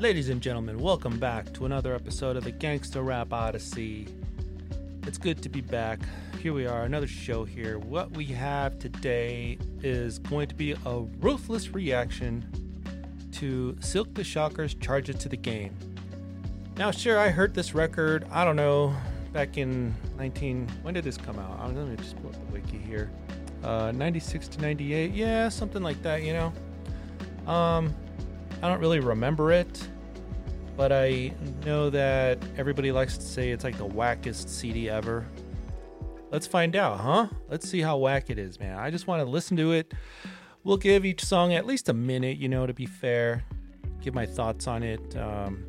Ladies and gentlemen, welcome back to another episode of the Gangsta Rap Odyssey. It's good to be back. Here we are, another show here. What we have today is going to be a ruthless reaction to Silkk the Shocker's Charges to the Game. Now, sure, I heard this record, I don't know, back in 19. When did this come out? Uh, Let me just pull up the wiki here. Uh, 96 to 98. Yeah, something like that, you know? Um, I don't really remember it, but I know that everybody likes to say it's like the wackest CD ever. Let's find out, huh? Let's see how whack it is, man. I just want to listen to it. We'll give each song at least a minute, you know, to be fair. Give my thoughts on it. Um,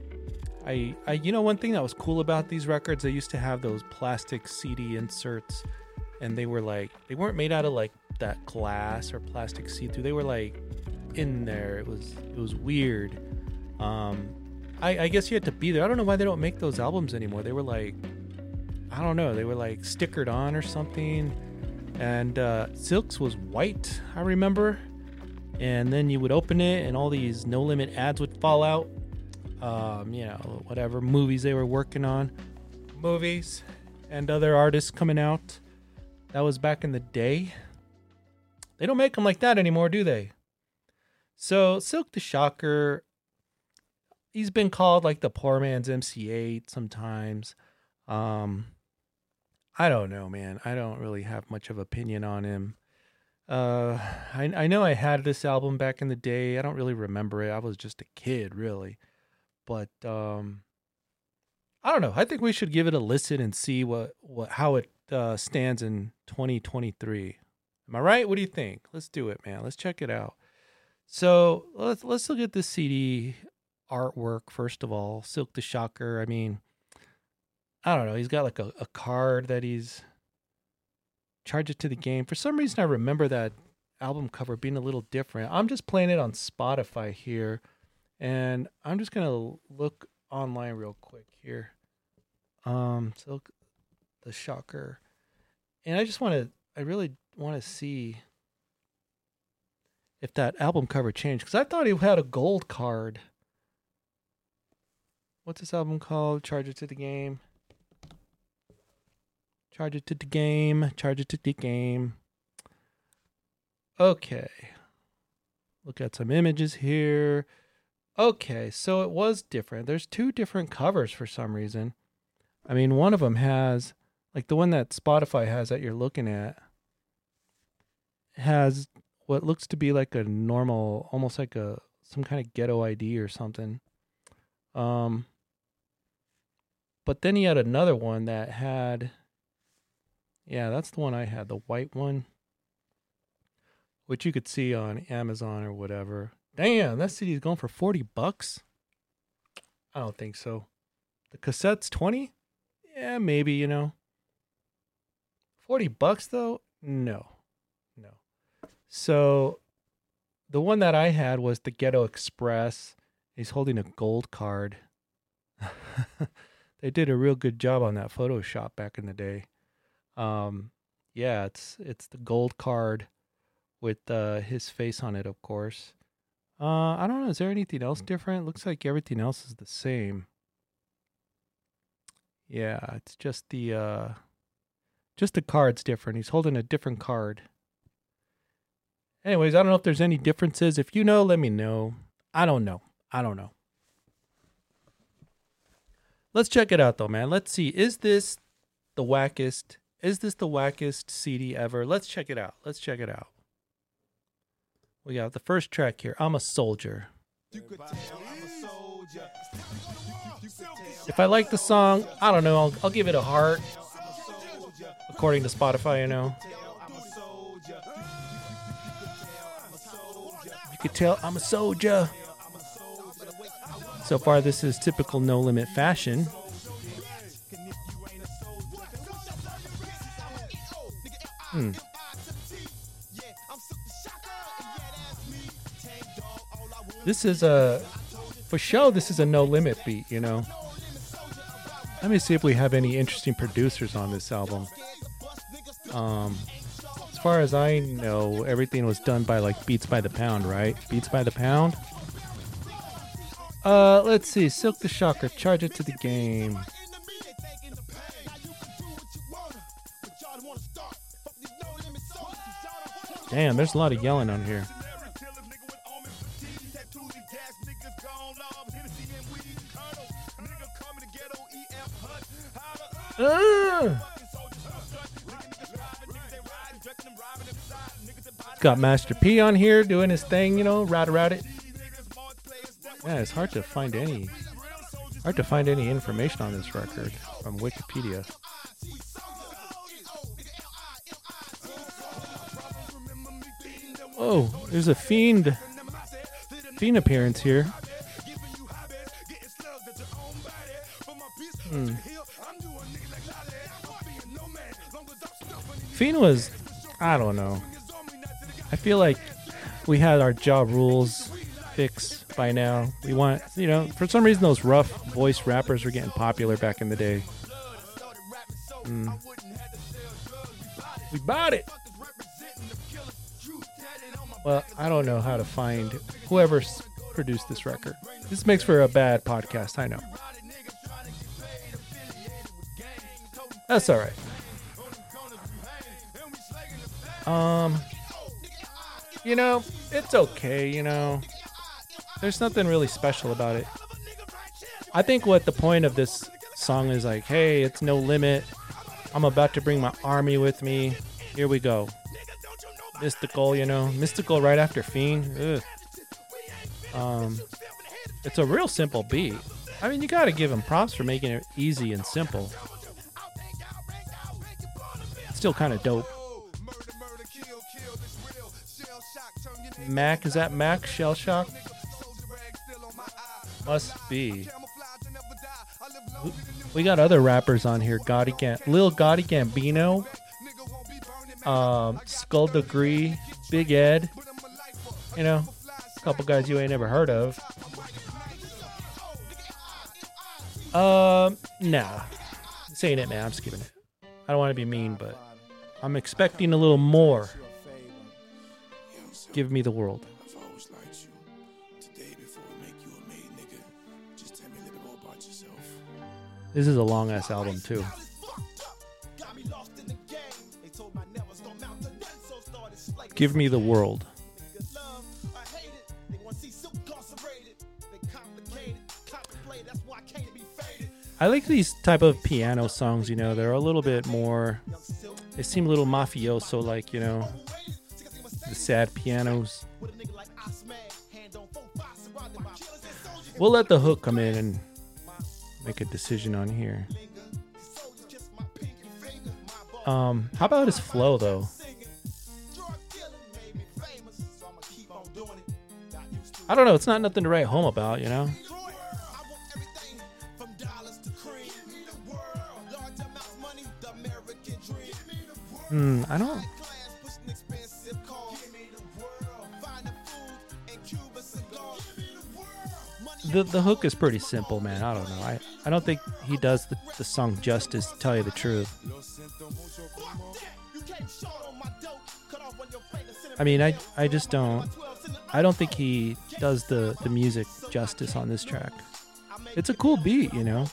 I, I, you know, one thing that was cool about these records, they used to have those plastic CD inserts, and they were like, they weren't made out of like that glass or plastic see-through. They were like in there. It was, it was weird. Um, I, I guess you had to be there. I don't know why they don't make those albums anymore. They were like, I don't know, they were like stickered on or something. And uh, Silkks was white, I remember. And then you would open it, and all these no limit ads would fall out. Um, you know, whatever movies they were working on, movies, and other artists coming out. That was back in the day. They don't make them like that anymore, do they? So Silkk the Shocker, he's been called like the poor man's MC Eiht sometimes. Um, I don't know, man. I don't really have much of opinion on him. Uh, I I know I had this album back in the day. I don't really remember it. I was just a kid, really. But um, I don't know. I think we should give it a listen and see what what how it uh, stands in 2023. Am I right? What do you think? Let's do it, man. Let's check it out. So let's let's look at the CD artwork first of all. Silkk the Shocker. I mean, I don't know. He's got like a, a card that he's charge it to the game. For some reason, I remember that album cover being a little different. I'm just playing it on Spotify here, and I'm just gonna look online real quick here. Um, Silkk the Shocker, and I just want to. I really want to see if that album cover changed because I thought he had a gold card. What's this album called? Charge it to the game. Charge it to the game. Charge it to the game. Okay. Look at some images here. Okay, so it was different. There's two different covers for some reason. I mean, one of them has, like the one that Spotify has that you're looking at, has what looks to be like a normal, almost like a some kind of ghetto ID or something. Um, but then he had another one that had, yeah, that's the one I had, the white one, which you could see on Amazon or whatever. Damn, that CD is going for forty bucks. I don't think so. The cassette's twenty. Yeah, maybe you know. Forty bucks though? No. So the one that I had was the Ghetto Express. He's holding a gold card. they did a real good job on that Photoshop back in the day. Um, yeah, it's it's the gold card with uh, his face on it, of course. Uh, I don't know. Is there anything else different? Looks like everything else is the same. Yeah, it's just the uh, just the card's different. He's holding a different card. Anyways, I don't know if there's any differences. If you know, let me know. I don't know. I don't know. Let's check it out though, man. Let's see. Is this the wackest? Is this the wackest CD ever? Let's check it out. Let's check it out. We got the first track here. I'm a soldier. If I like the song, I don't know. I'll, I'll give it a heart. According to Spotify, you know. Tell I'm a soldier. So far, this is typical no limit fashion. Hmm. This is a, for show, this is a no limit beat, you know. Let me see if we have any interesting producers on this album. Um, far as I know, everything was done by like Beats by the Pound, right? Beats by the Pound. Uh, let's see. Silkk the Shocker. Charge it to the game. Damn, there's a lot of yelling on here. Got Master P on here doing his thing, you know, route around it. Yeah, it's hard to find any hard to find any information on this record from Wikipedia. Oh, there's a fiend fiend appearance here. Hmm. Fiend was, I don't know. I feel like we had our job rules fixed by now. We want, you know, for some reason those rough voice rappers were getting popular back in the day. Mm. We bought it. Well, I don't know how to find whoever produced this record. This makes for a bad podcast, I know. That's all right. Um, you know, it's okay, you know. There's nothing really special about it. I think what the point of this song is like, hey, it's no limit. I'm about to bring my army with me. Here we go. Mystikal, you know, Mystikal right after Fiend. Ugh. Um, it's a real simple beat. I mean, you got to give him props for making it easy and simple. Still kind of dope. Mac, is that Mac Shell Shock? Must be. We got other rappers on here. Gotti Gam- Lil Gotti Gambino, um, Skull Duggery, Big Ed. You know, a couple guys you ain't never heard of. Um, nah, saying it, man. I'm skipping it. I don't want to be mean, but I'm expecting a little more. Give me the world. This is a long ass album too. Give me the world. I like these type of piano songs, you know, they're a little bit more they seem a little mafioso like, you know, the sad pianos. We'll let the hook come in and make a decision on here. Um, how about his flow though? I don't know. It's not nothing to write home about, you know. Hmm, I don't. The, the hook is pretty simple, man. I don't know. I, I don't think he does the, the song justice, to tell you the truth. I mean, I, I just don't. I don't think he does the, the music justice on this track. It's a cool beat, you know.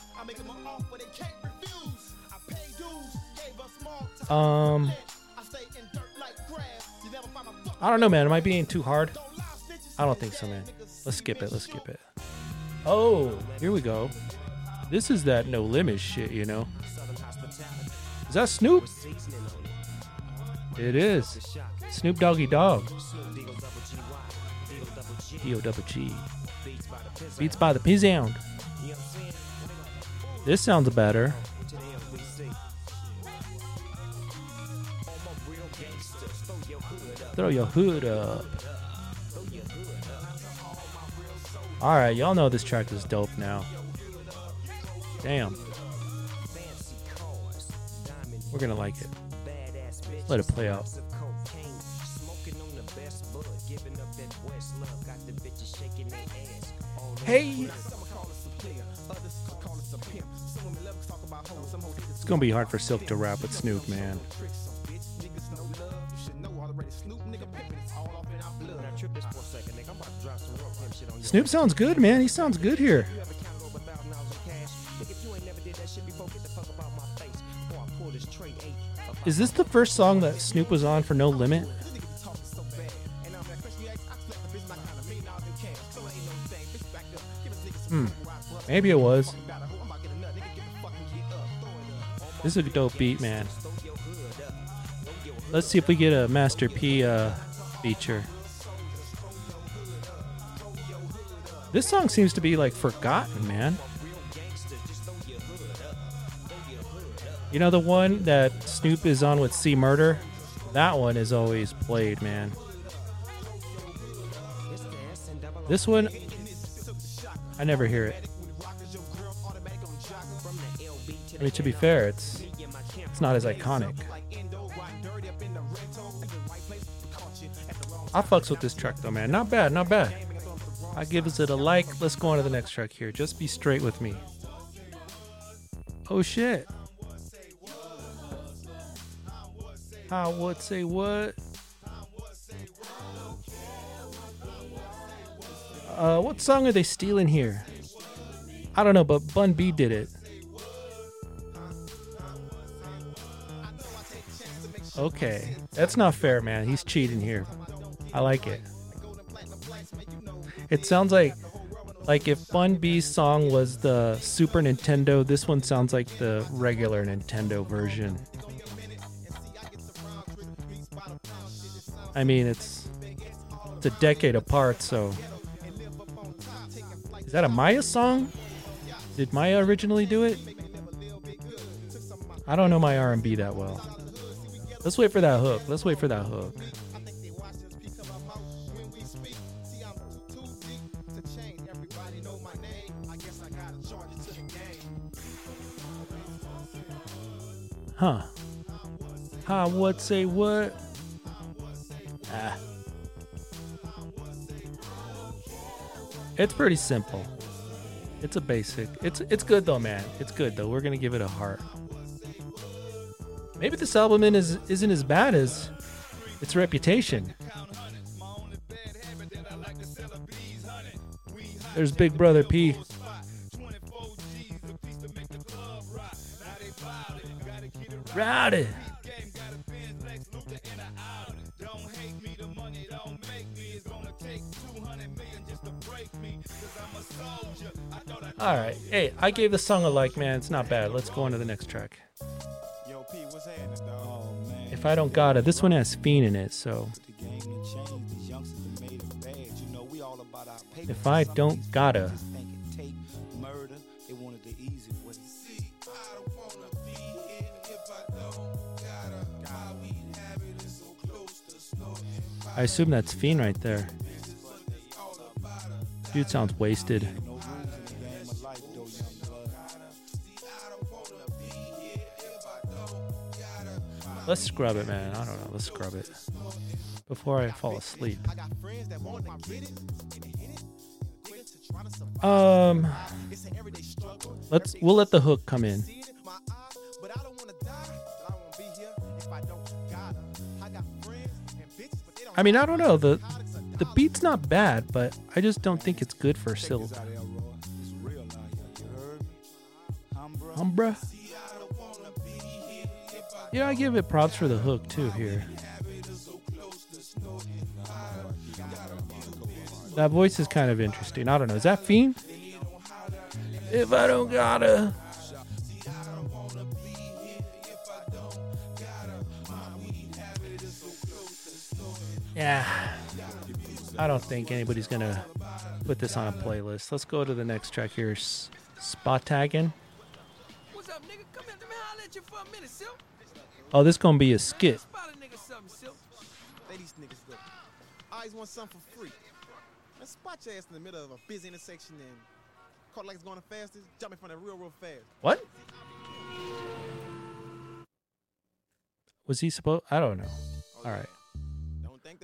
Um, I don't know, man. Am I being too hard? I don't think so, man. Let's skip it. Let's skip it. Oh, here we go. This is that no limit shit, you know. Is that Snoop? It is. Snoop Doggy Dogg. D O double G. Beats by the Pound. This sounds better. Throw your hood up. Alright, y'all know this track is dope now. Damn. We're gonna like it. Let it play out. Hey! It's gonna be hard for Silkk to rap with Snoop, man. Snoop sounds good, man. He sounds good here. Is this the first song that Snoop was on for No Limit? Hmm. Maybe it was. This is a dope beat, man. Let's see if we get a Master P uh, feature. This song seems to be like forgotten, man. You know the one that Snoop is on with C Murder? That one is always played, man. This one, I never hear it. I mean, to be fair, it's it's not as iconic. I fucks with this track though, man. Not bad, not bad. I gives it a like. Let's go on to the next track here. Just be straight with me. Oh shit. I would say what? Uh, what song are they stealing here? I don't know, but Bun B did it. Okay, that's not fair, man. He's cheating here. I like it. It sounds like like if Bun B's song was the Super Nintendo, this one sounds like the regular Nintendo version. I mean, it's it's a decade apart, so is that a Maya song? Did Maya originally do it? I don't know my R&B that well. Let's wait for that hook. Let's wait for that hook. Huh. Huh, what say what? Ah. It's pretty simple. It's a basic. It's it's good though, man. It's good though. We're gonna give it a heart. Maybe this album is isn't as bad as its reputation. There's Big Brother P. Rowdy. All right. Hey, I gave the song a like, man. It's not bad. Let's go on to the next track. If I don't got it, this one has Fiend in it, so. If I don't gotta. I assume that's Fiend right there. Dude sounds wasted. Let's scrub it, man. I don't know. Let's scrub it before I fall asleep. Um, let's we'll let the hook come in. I mean, I don't know. The the beat's not bad, but I just don't think it's good for Silva. Umbra. Yeah, I give it props for the hook too here. That voice is kind of interesting. I don't know. Is that Fiend? If I don't gotta. Yeah. I don't think anybody's gonna put this on a playlist. Let's go to the next track here. Spot tagging. What's up, nigga? Come here, let me holler at you for a minute, Silkk. Oh, this gonna be a skit. Ladies niggas go. I always want something for free. Let's spot your ass in the middle of a busy intersection and caught like it's going the fastest, jumping from the real, real fast. What? Was he supposed? I don't know. Oh, All right.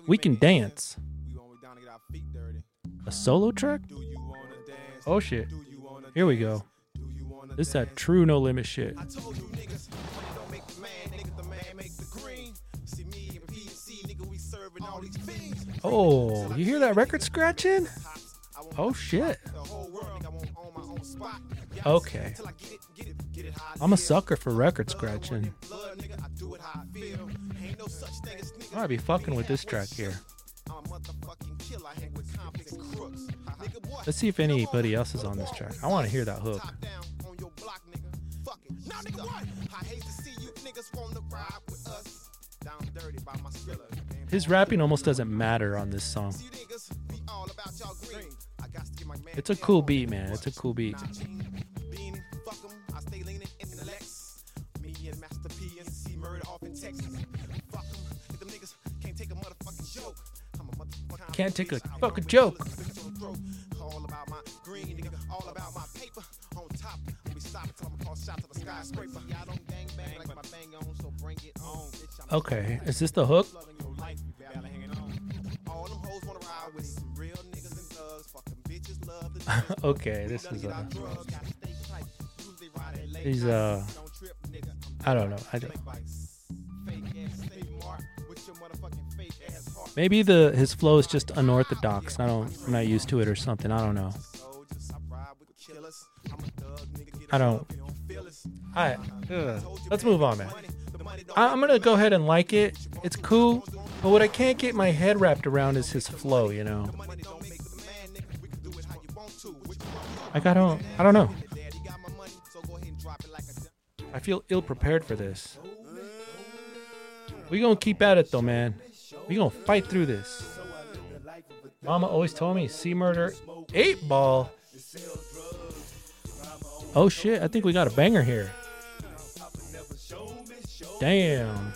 We, can dance. We a solo track? Oh shit. Here we go. This is that true no limit shit. Oh, you hear that record scratching? Oh shit. Okay. I'm a sucker for record scratching. I might be fucking with this track here. Let's see if anybody else is on this track. I want to hear that hook. His rapping almost doesn't matter on this song. It's a cool beat, man. It's a cool beat. Can't take a fucking joke. Okay, is this the hook? okay, this is uh He's uh I don't know. I don't Maybe the his flow is just unorthodox. I don't I'm not used to it or something. I don't know. I don't I ugh. let's move on, man. I'm gonna go ahead and like it. It's cool, but what I can't get my head wrapped around is his flow. You know, like I don't, I don't know. I feel ill prepared for this. We gonna keep at it though, man. We gonna fight through this. Mama always told me, "C-Murder, eight ball." Oh shit! I think we got a banger here. Damn.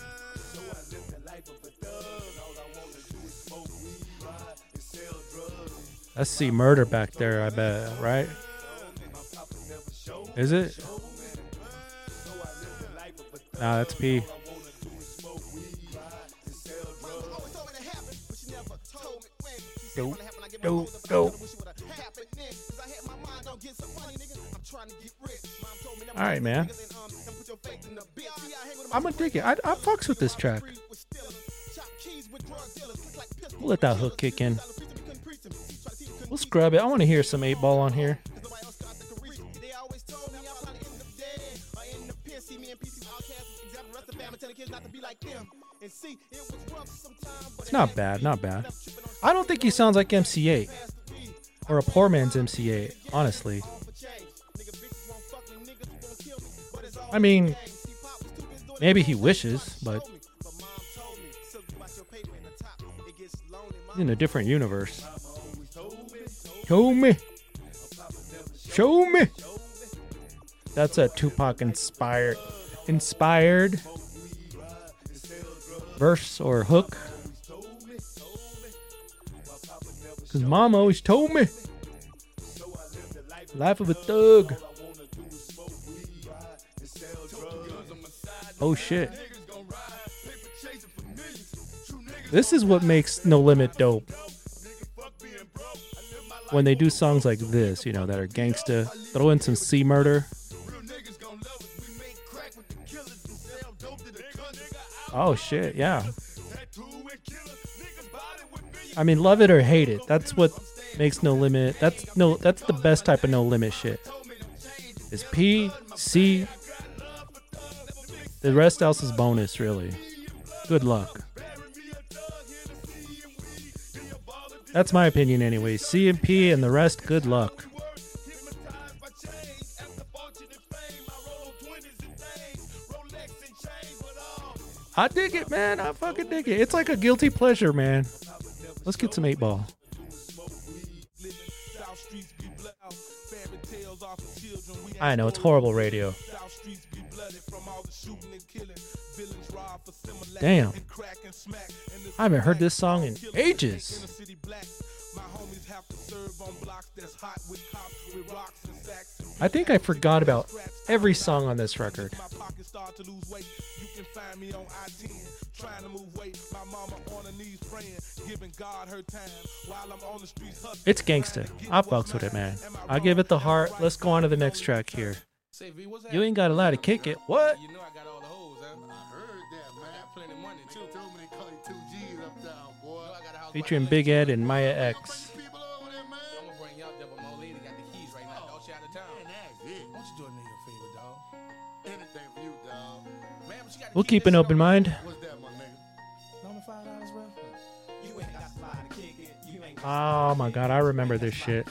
Let's see murder back there, I bet, right? Is it? Nah, that's P. Dope, dope, dope. All right, man. I'm gonna dig it. I, I fucks with this track. We'll let that hook kick in. We'll scrub it. I want to hear some eight ball on here. It's not bad, not bad. I don't think he sounds like MC Eiht or a poor man's MC Eiht, honestly. I mean, maybe he wishes, but in a different universe. Show me. Show me. That's a Tupac inspired inspired verse or hook. Cause mom always told me. Life of a thug. Oh shit. This is what makes No Limit dope. When they do songs like this, you know, that are gangsta, throw in some C murder. Oh shit, yeah. I mean, love it or hate it. That's what makes No Limit. That's no. That's the best type of No Limit shit. Is P C the rest else is bonus, really. Good luck. That's my opinion, anyway. C and P and the rest, good luck. I dig it, man. I fucking dig it. It's like a guilty pleasure, man. Let's get some eight ball. I know it's horrible radio. Damn. I haven't heard this song in ages. I think I forgot about every song on this record. It's gangsta. I fucks with it, man. I give it the heart. Let's go on to the next track here. You ain't got a lot to kick it. What? You know I got all the hoes. I heard that, man. I plenty of money too. Told me call you two G's up there, boy. featuring Big Ed and Mia X. I'm gonna bring you out there, but my old lady got the keys right now. Dog, she out of town. Why don't you do a nigga a favor, dog? Anything for you, dog. Man, but she got the We'll keep an open mind. Oh my god, I remember this shit.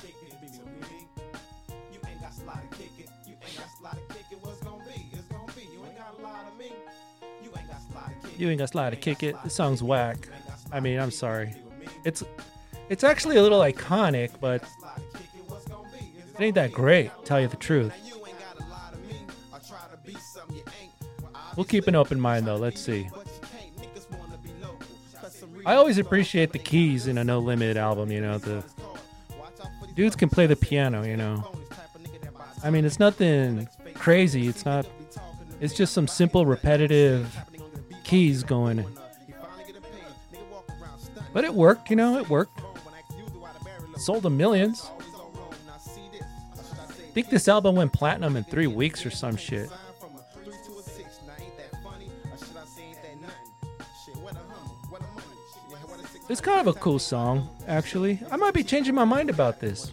You ain't got slide to kick it. This song's whack. I mean, I'm sorry. It's it's actually a little iconic, but it. Ain't that great, tell you the truth. We'll keep an open mind though. Let's see. I always appreciate the keys in a No Limit album, you know, the dudes can play the piano, you know. I mean, it's nothing crazy. It's not it's just some simple repetitive keys going. But it worked, you know, it worked. Sold them millions. I think this album went platinum in 3 weeks or some shit. It's kind of a cool song, actually. I might be changing my mind about this.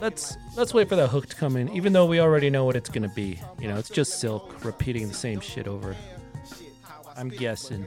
Let's let's wait for the hook to come in, even though we already know what it's gonna be. You know, it's just Silkk repeating the same shit over. I'm guessing.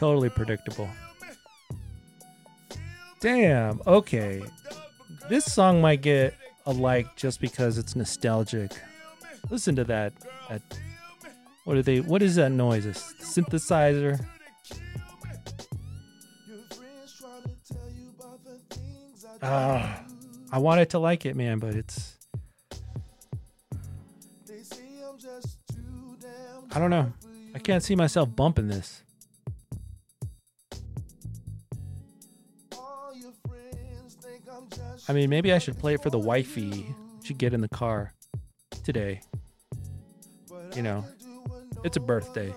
Totally predictable. Damn. Okay. This song might get a like just because it's nostalgic. Listen to that. What are they? What is that noise? A synthesizer? Ah, I wanted to like it, man, but it's. I don't know. I can't see myself bumping this. I mean, maybe I should play it for the wifey. Should get in the car today. You know, it's a birthday.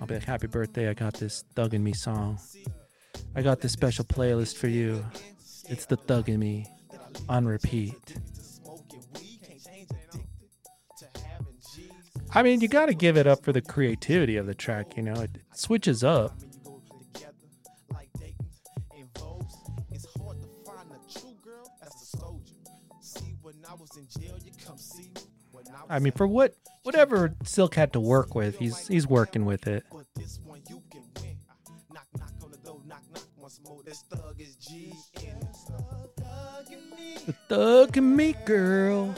I'll be like, happy birthday. I got this Thug and Me song. I got this special playlist for you. It's the Thug and Me on repeat. I mean, you got to give it up for the creativity of the track, you know, it switches up. I mean, for what whatever Silkk had to work with, he's he's working with it. The Thug and Me girl.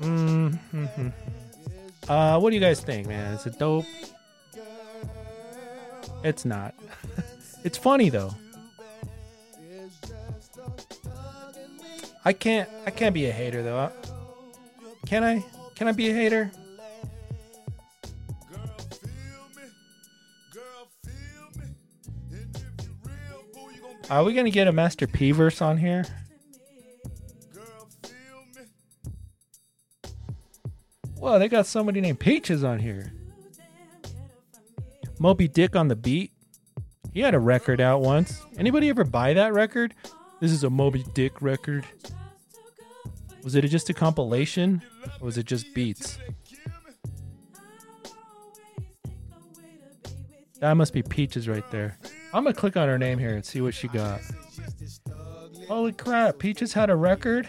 Mm-hmm. Uh, what do you guys think, man? Is it dope? It's not. it's funny though. I can't. I can't be a hater though. Can I? Can I be a hater? Are we gonna get a Master P verse on here? Whoa, they got somebody named Peaches on here. Mo B. Dick on the beat. He had a record out once. Anybody ever buy that record? This is a Mo B. Dick record. Was it just a compilation? Or was it just beats? That must be Peaches right there. I'm gonna click on her name here and see what she got. Holy crap, Peaches had a record?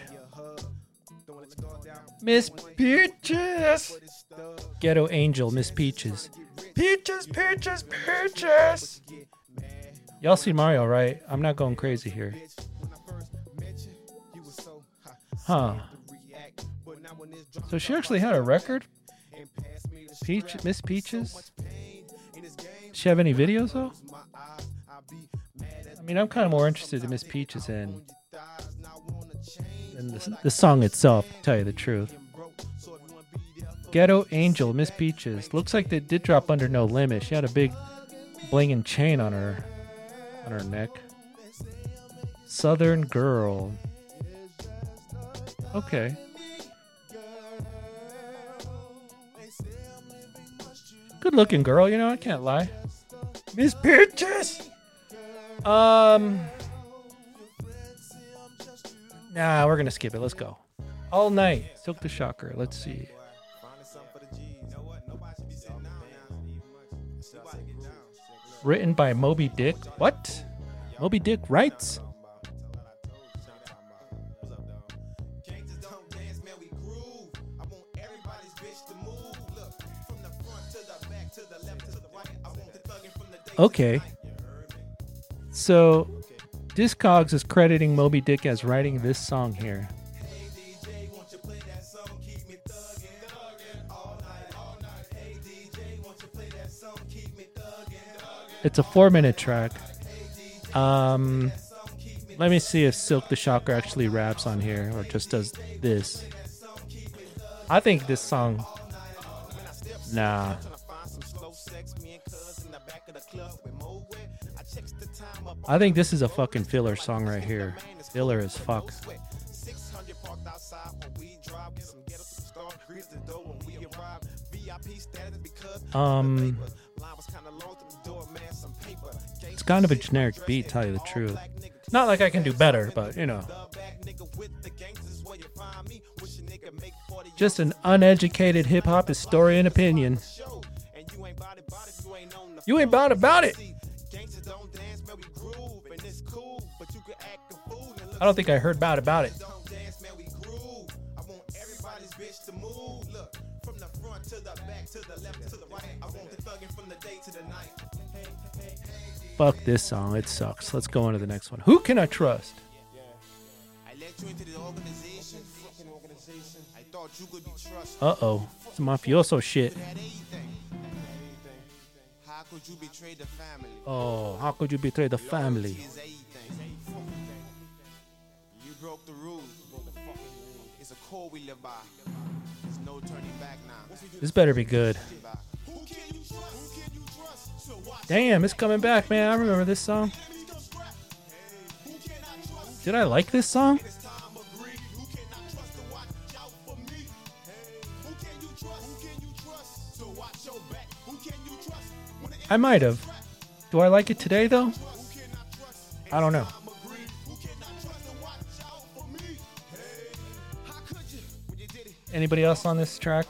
Miss Peaches! Ghetto Angel, Miss Peaches. Peaches, Peaches, Peaches! Y'all see Mario, right? I'm not going crazy here. Huh. So she actually had a record? Peach, Miss Peaches? Does she have any videos though? I mean, I'm kind of more interested in Miss Peaches and than the, the song itself. To tell you the truth. Ghetto Angel, Miss Peaches. Looks like they did drop under No Limit. She had a big blinging chain on her on her neck. Southern Girl. Okay. Good looking girl, you know, I can't lie. Miss Peaches! Um. Nah, we're gonna skip it. Let's go. All night. Silkk the Shocker. Let's see. Written by Mo B. Dick. What? Mo B. Dick writes? Okay. So, Discogs is crediting Mo B. Dick as writing this song here. It's a four minute track. Um, let me see if Silkk the Shocker actually raps on here or just does this. I think this song. Nah. I think this is a fucking filler song right here. Filler as fuck. Um, it's kind of a generic beat, tell you the truth. Not like I can do better, but you know. Just an uneducated hip hop historian opinion. You ain't bad about it. I don't think I heard bad about it. Fuck this song. It sucks. Let's go on to the next one. Who can I trust? Uh oh. Some mafioso shit. Oh, how could you betray the family? You broke the rules. It's a code we live by. There's no turning back now. This better be good. Damn, it's coming back, man. I remember this song. Did I like this song? I might have. Do I like it today, though? I don't know. Anybody else on this track?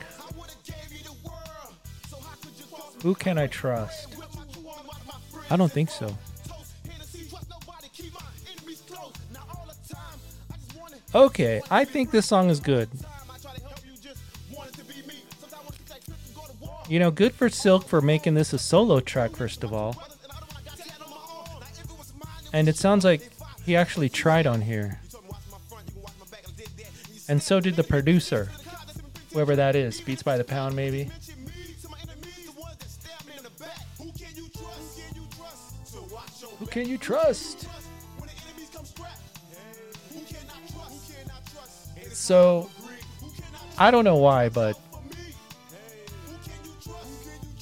Who can I trust? I don't think so. Okay, I think this song is good. You know, good for Silkk for making this a solo track, first of all. And it sounds like he actually tried on here. And so did the producer, whoever that is, Beats by the Pound, maybe. Can you trust? So, I don't know why, but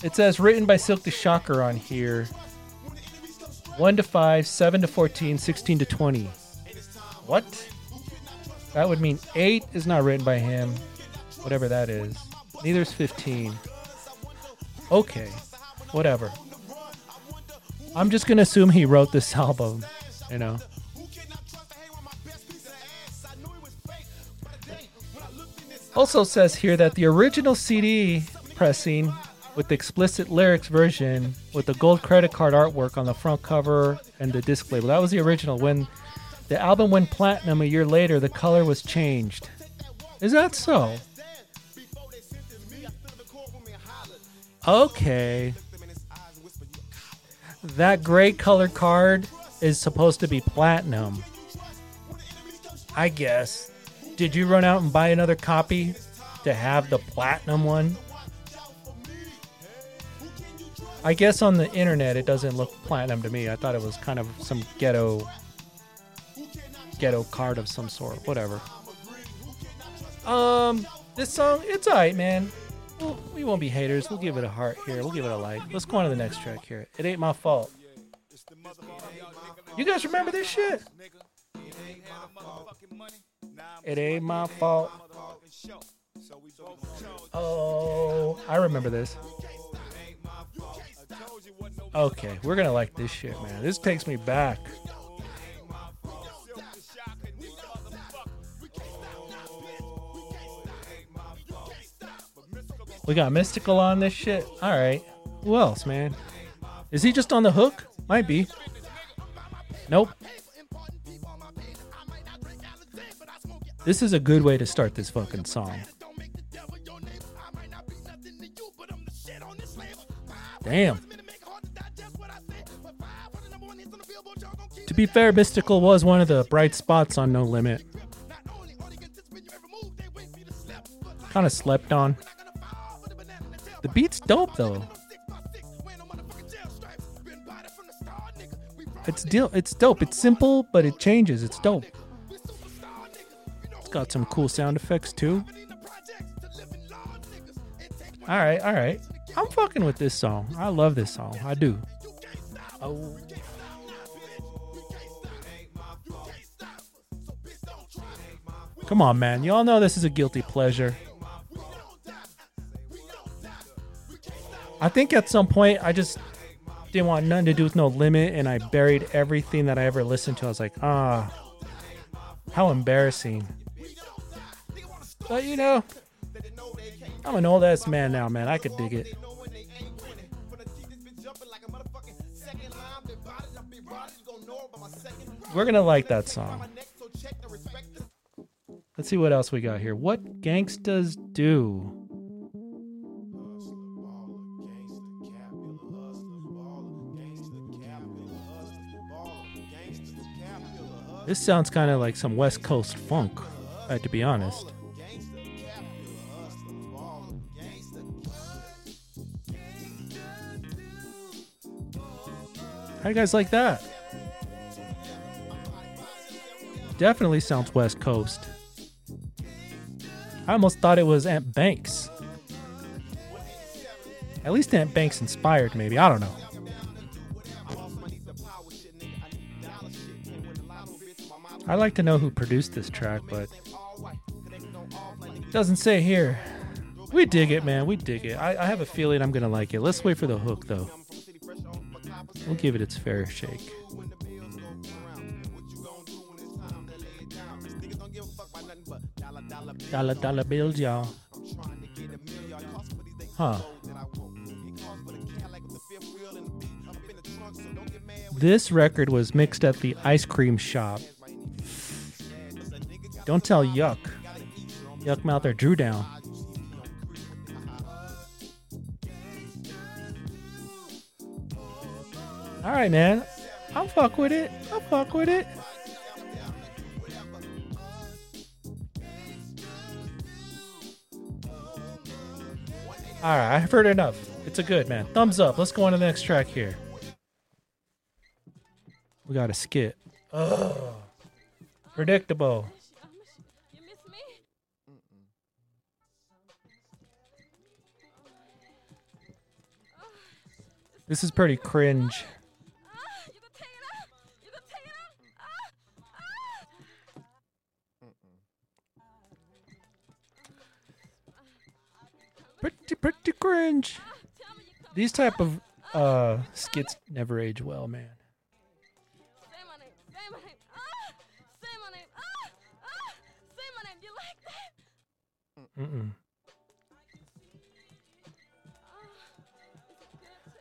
it says written by Silkk the Shocker on here. 1 to 5, 7 to 14, 16 to 20. What? That would mean 8 is not written by him. Whatever that is. Neither is 15. Okay. Whatever. I'm just to assume he wrote this album, you know. Also says here that the original CD pressing with the explicit lyrics version with the gold credit card artwork on the front cover and the disc label. That was the original. When the album went platinum a year later, the color was changed. Is that so? Okay. That gray color card is supposed to be platinum. I guess. Did you run out and buy another copy to have the platinum one? I guess on the internet it doesn't look platinum to me. I thought it was kind of some ghetto ghetto card of some sort. Whatever. Um, this song, it's alright, man. We won't be haters. We'll give it a heart here. We'll give it a like. Let's go on to the next track here. It ain't my fault. You guys remember this shit? It ain't my fault. Oh, I remember this. Okay, we're gonna like this shit, man. This takes me back. We got Mystikal on this shit. All right. Who else, man? Is he just on the hook? Might be. Nope. This is a good way to start this fucking song. Damn. To be fair, Mystikal was one of the bright spots on No Limit. Kind of slept on. The beat's dope though. It's deal. It's dope. It's simple, but it changes. It's dope. It's got some cool sound effects too. All right, all right. I'm fucking with this song. I love this song. I do. Oh. Come on, man. Y'all know this is a guilty pleasure. I think at some point I just didn't want nothing to do with no limit and I buried everything that I ever listened to. I was like, ah, how embarrassing. But you know, I'm an old ass man now, man. I could dig it. We're gonna like that song. Let's see what else we got here. What gangstas do? This sounds kind of like some West Coast funk, uh, to be honest. How you guys like that? Definitely sounds West Coast. I almost thought it was Ant Banks. At least Ant Banks inspired, maybe. I don't know. I'd like to know who produced this track, but doesn't say here. We dig it, man. We dig it. I, I have a feeling I'm gonna like it. Let's wait for the hook, though. We'll give it its fair shake. Dollar dollar bills, y'all. Huh. This record was mixed at the ice cream shop. Don't tell Yuck. Yukmouth or Dru Down. All right, man. I'll fuck with it. I'll fuck with it. All right, I've heard enough. It's a good man. Thumbs up. Let's go on to the next track here. We got a skit. Ugh. Predictable. This is pretty cringe. Pretty, pretty cringe. These type of uh skits never age well, man. Say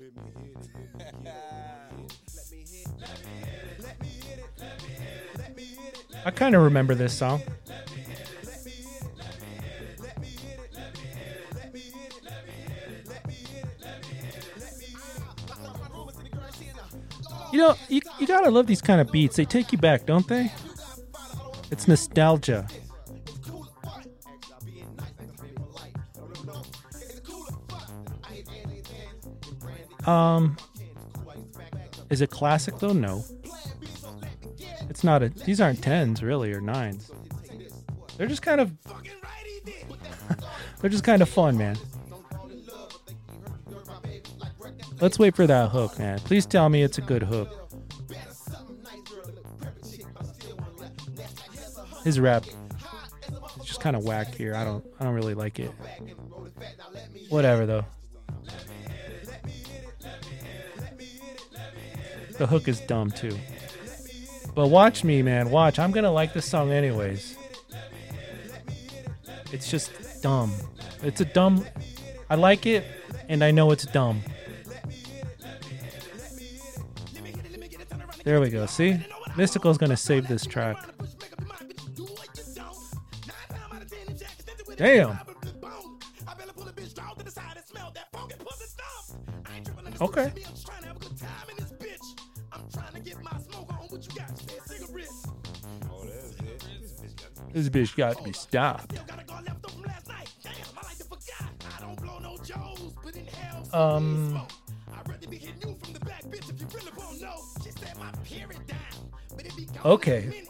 Let me hit it. Let me hit it. Let me hit it. Let me hit it. Let me hit it. I kind of remember this song. You know, you, you gotta love these kind of beats. They take you back, don't they? It's nostalgia. Um, is it classic though? No. It's not a. These aren't tens really or nines. They're just kind of. they're just kind of fun, man. Let's wait for that hook, man. Please tell me it's a good hook. His rap is just kind of whack here. I don't I don't really like it. Whatever though. The hook is dumb too. But watch me, man. Watch. I'm to like this song anyways. It's just dumb. It's a dumb I like it and I know it's dumb. There we go. See? Mystikal's to save this track. Damn. Okay. This bitch got to be stopped. Um. Okay.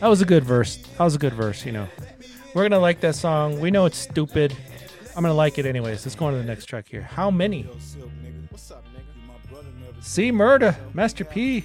That was a good verse. That was a good verse, you know. We're gonna like that song. We know it's stupid. I'm gonna like it anyways. Let's go on to the next track here. How many? Silkk, nigga. What's up, nigga? You my brother never C-Murder, Master P,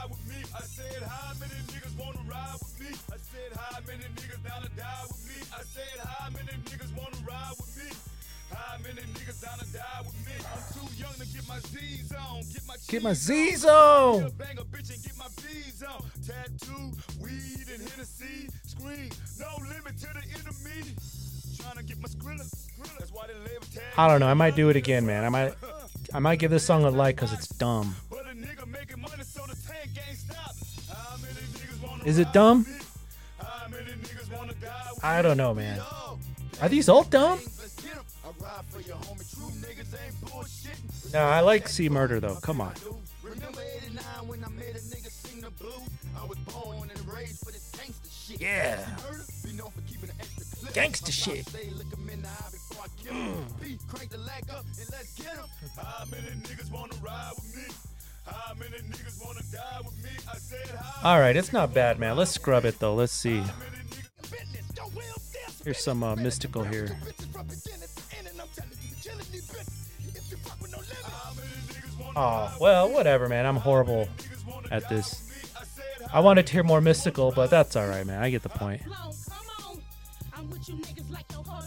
Get my Z's on. Bang a bitch and get my V's on. Tattoo, weed, and Hennessy. Scream, no limit to the enemy. Trying to get my skrilla. skrilla. That's why they label tag. I don't know. I might do it again, man. I might, I might give this song a like because it's dumb. But a nigga making money so the tank ain't stop. How many niggas wanna Is it dumb? How many niggas wanna die I don't know, man. Are these all dumb? No, I like C-Murder though. Come on. Yeah. Gangster shit. Mm. All right, it's not bad, man. Let's scrub it though. Let's see. Here's some uh, Mystikal here. Oh, well, whatever, man. I'm horrible at this. I wanted to hear more Mystikal, but that's all right, man. I get the point.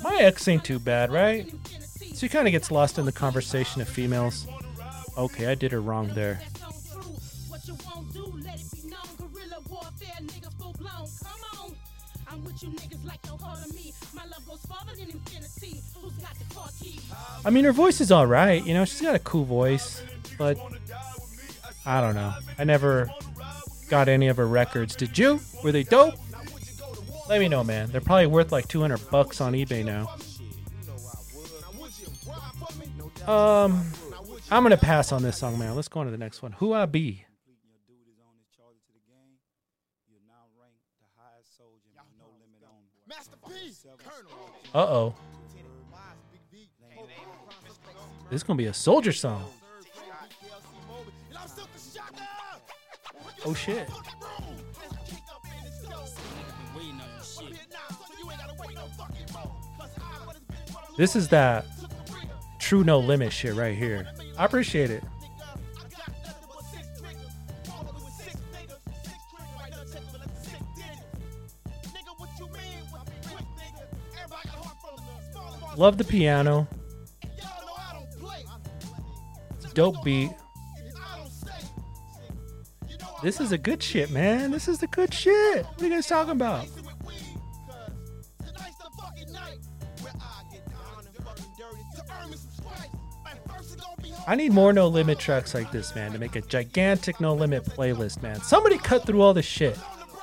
Mia X ain't too bad, right? She kind of gets lost in the conversation of females. Okay, I did her wrong there. I mean, her voice is all right. You know, she's got a cool voice, but I don't know. I never got any of her records. Did you? Were they dope? Let me know, man. They're probably worth like 200 bucks on eBay now. Um, I'm gonna pass on this song, man. Let's go on to the next one. Who I be? Uh oh. This is gonna be a soldier song. Oh shit. This is that true no limit shit right here. I appreciate it. Love the piano. Dope beat. This is a good shit, man. This is the good shit. What are you guys talking about? I need more No Limit tracks like this, man, to make a gigantic No Limit playlist, man. Somebody cut through all this shit.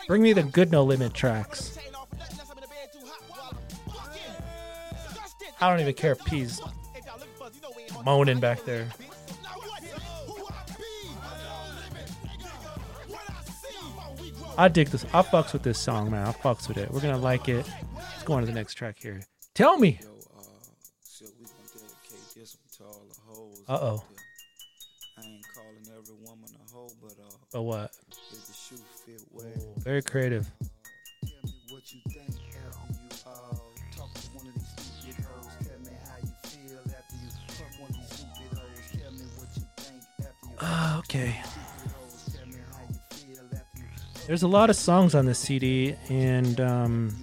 Bring me the good No Limit tracks. I don't even care if P's moaning back there. I dig this. I fucks with this song, man. I fucks with it. We're gonna like it. Let's go on to the next track here. Tell me. Uh, Silkk, we gonna dedicate this one to all the hoes. Uh oh. I ain't calling every woman a hoe, but uh, But what? if the shoe fit well, Very creative. tell me what you think after you uh talk to one of these stupid hoes. Tell me how you feel after you fuck one of these stupid hoes. Tell me what you think after you Ah, okay. There's a lot of songs on this CD, and um,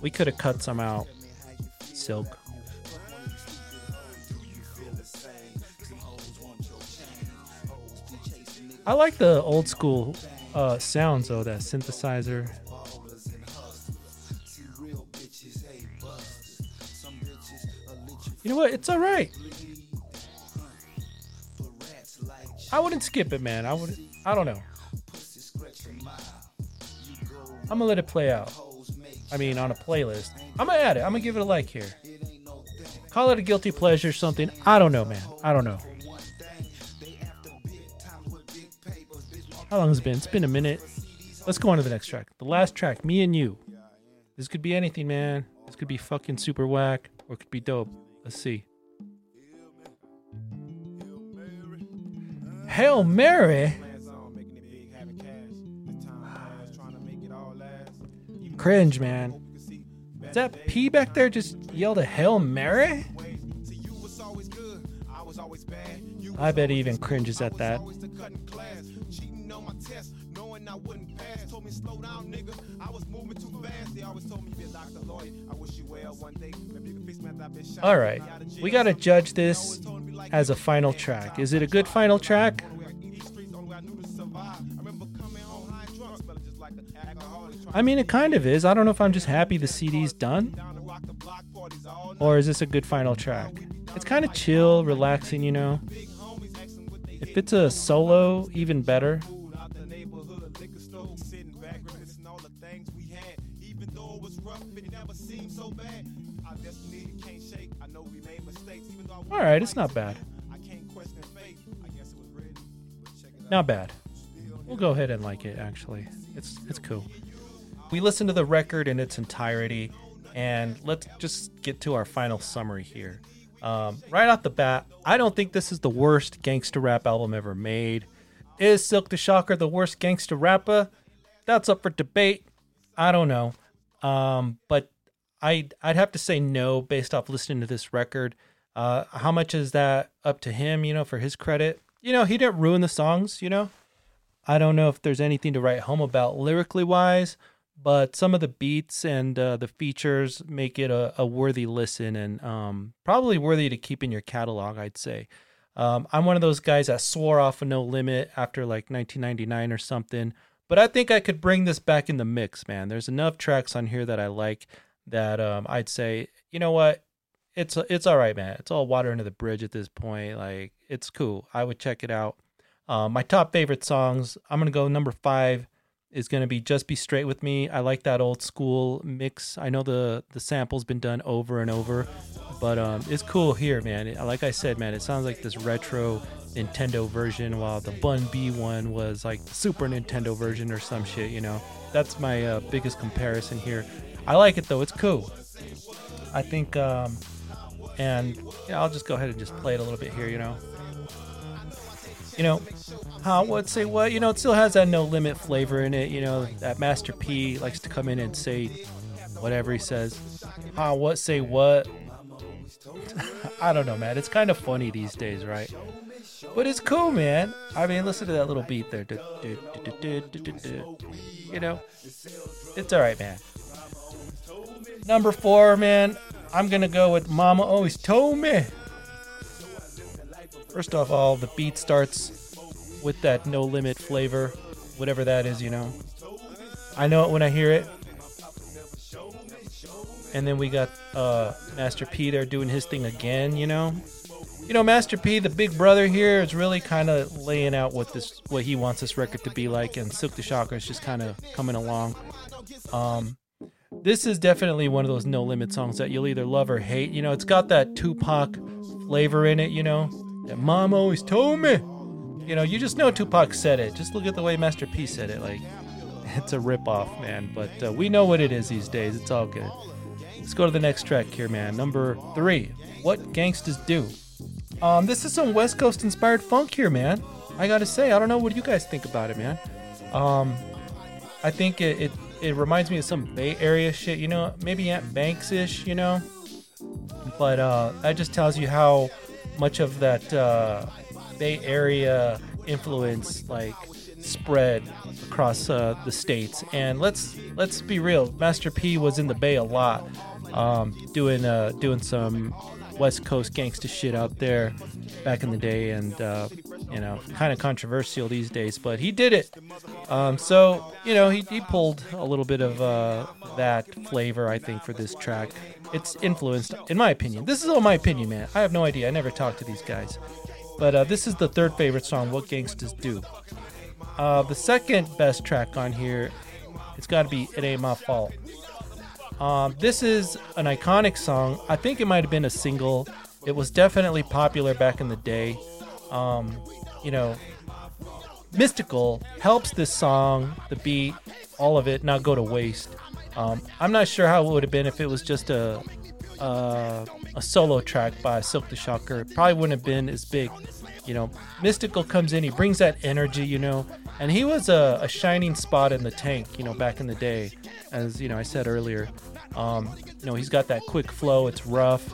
we could have cut some out. Silkk. I like the old school uh, sounds though, that synthesizer. You know what? It's all right. I wouldn't skip it, man. I would. I don't know. I'm gonna let it play out. I mean, on a playlist. I'm gonna add it. I'm gonna give it a like here. Call it a guilty pleasure, or something. I don't know, man. I don't know. How long has it been? It's been a minute. Let's go on to the next track. The last track, me and you. This could be anything, man. This could be fucking super whack, or it could be dope. Let's see. Hail Mary. Cringe, man. Is that P back there just yelled a Hail Mary? I bet he even cringes at that. All right, we got to judge this as a final track. Is it a good final track? I mean, it kind of is. I don't know if I'm just happy the CD's done, or is this a good final track? It's kind of chill, relaxing, you know. If it's a solo, even better. All right, it's not bad. Not bad. We'll go ahead and like it. Actually, it's it's cool. We listened to the record in its entirety, and let's just get to our final summary here. Um, right off the bat, I don't think this is the worst gangster rap album ever made. Is Silkk the Shocker the worst gangster rapper? That's up for debate. I don't know. Um, but I'd, I'd have to say no based off listening to this record. Uh, how much is that up to him, you know, for his credit? You know, he didn't ruin the songs, you know? I don't know if there's anything to write home about lyrically wise, but some of the beats and uh, the features make it a, a worthy listen and um, probably worthy to keep in your catalog, I'd say. Um, I'm one of those guys that swore off of No Limit after like 1999 or something, but I think I could bring this back in the mix, man. There's enough tracks on here that I like that um, I'd say, you know what? It's it's all right, man. It's all water under the bridge at this point. Like it's cool. I would check it out. Um, my top favorite songs. I'm gonna go number five is gonna be "Just Be Straight with Me." I like that old school mix. I know the the sample's been done over and over, but um, it's cool here, man. Like I said, man, it sounds like this retro Nintendo version, while the Bun B one was like Super Nintendo version or some shit. You know, that's my uh, biggest comparison here. I like it though. It's cool. I think, um, and yeah, I'll just go ahead and just play it a little bit here. You know, you know, how what say what? You know, it still has that no limit flavor in it. You know, that Master P likes to come in and say whatever he says. How what say what? I don't know, man. It's kind of funny these days, right? But it's cool, man. I mean, listen to that little beat there. You know, it's all right, man. Number four, man. I'm gonna go with "Mama Always Told Me." First off, all the beat starts with that no limit flavor, whatever that is, you know. I know it when I hear it. And then we got uh, Master P there doing his thing again, you know. You know, Master P, the big brother here, is really kind of laying out what this, what he wants this record to be like, and Silkk the Shocker is just kind of coming along. Um, this is definitely one of those no limit songs that you'll either love or hate. You know, it's got that Tupac flavor in it. You know, that Mom always told me. You know, you just know Tupac said it. Just look at the way Master P said it. Like, it's a ripoff, man. But uh, we know what it is these days. It's all good. Let's go to the next track here, man. Number three. What gangsters do? Um, this is some West Coast inspired funk here, man. I gotta say, I don't know what you guys think about it, man. Um, I think it, it it reminds me of some Bay Area shit, you know, maybe Ant Banks ish, you know. But uh, that just tells you how much of that uh, Bay Area influence like spread across uh, the states. And let's let's be real, Master P was in the Bay a lot, um, doing uh, doing some West Coast gangsta shit out there back in the day, and uh, you know, kind of controversial these days, but he did it. Um, so you know, he, he pulled a little bit of uh, that flavor, I think, for this track. It's influenced, in my opinion. This is all my opinion, man. I have no idea. I never talked to these guys, but uh, this is the third favorite song. What gangsters do. Uh, the second best track on here, it's got to be "It Ain't My Fault." Um, this is an iconic song. I think it might have been a single. It was definitely popular back in the day. Um, you know, Mystikal helps this song, the beat, all of it, not go to waste. Um, I'm not sure how it would have been if it was just a uh, a solo track by Silkk the Shocker. It probably wouldn't have been as big. You know, Mystikal comes in, he brings that energy, you know, and he was a, a shining spot in the tank, you know, back in the day. As you know, I said earlier, um, you know, he's got that quick flow. It's rough,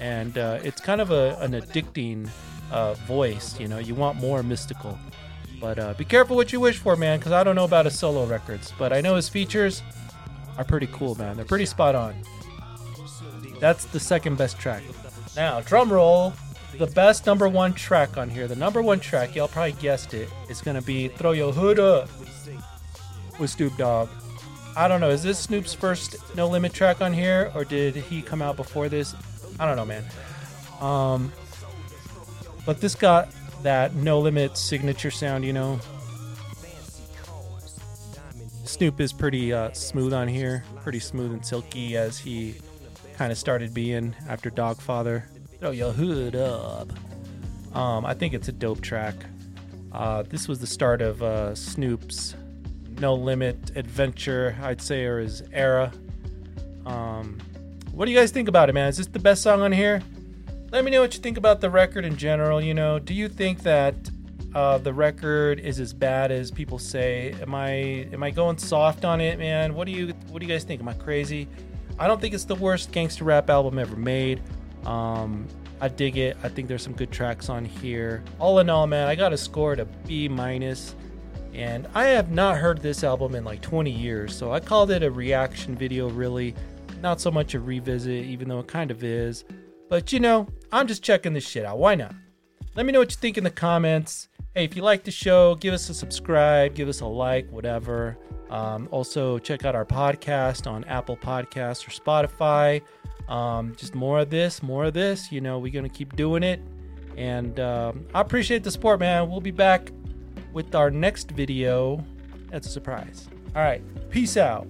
and uh, it's kind of a, an addicting uh, voice. You know, you want more Mystikal. But uh, be careful what you wish for, man, because I don't know about his solo records. But I know his features are pretty cool, man. They're pretty spot on. That's the second best track. Now, drum roll. The best number one track on here, the number one track, y'all probably guessed it, is gonna be "Throw Your Hood Up" with Snoop Dogg. I don't know. Is this Snoop's first No Limit track on here, or did he come out before this? I don't know, man. Um, but this got that No Limit signature sound, you know. Snoop is pretty uh, smooth on here, pretty smooth and silky as he kind of started being after Doggfather. Throw your hood up. Um, I think it's a dope track. Uh, this was the start of uh, Snoop's No Limit adventure, I'd say, or his era. Um, what do you guys think about it, man? Is this the best song on here? Let me know what you think about the record in general. You know, do you think that uh, the record is as bad as people say? Am I am I going soft on it, man? What do you what do you guys think? Am I crazy? I don't think it's the worst gangster rap album ever made. Um, I dig it. I think there's some good tracks on here. All in all, man, I got a score a B minus, and I have not heard this album in like 20 years. So I called it a reaction video, really, not so much a revisit, even though it kind of is. But you know, I'm just checking this shit out. Why not? Let me know what you think in the comments. Hey, if you like the show, give us a subscribe, give us a like, whatever. Um, also, check out our podcast on Apple Podcasts or Spotify. Um, just more of this, more of this. You know, we're going to keep doing it. And um, I appreciate the support, man. We'll be back with our next video. That's a surprise. All right. Peace out.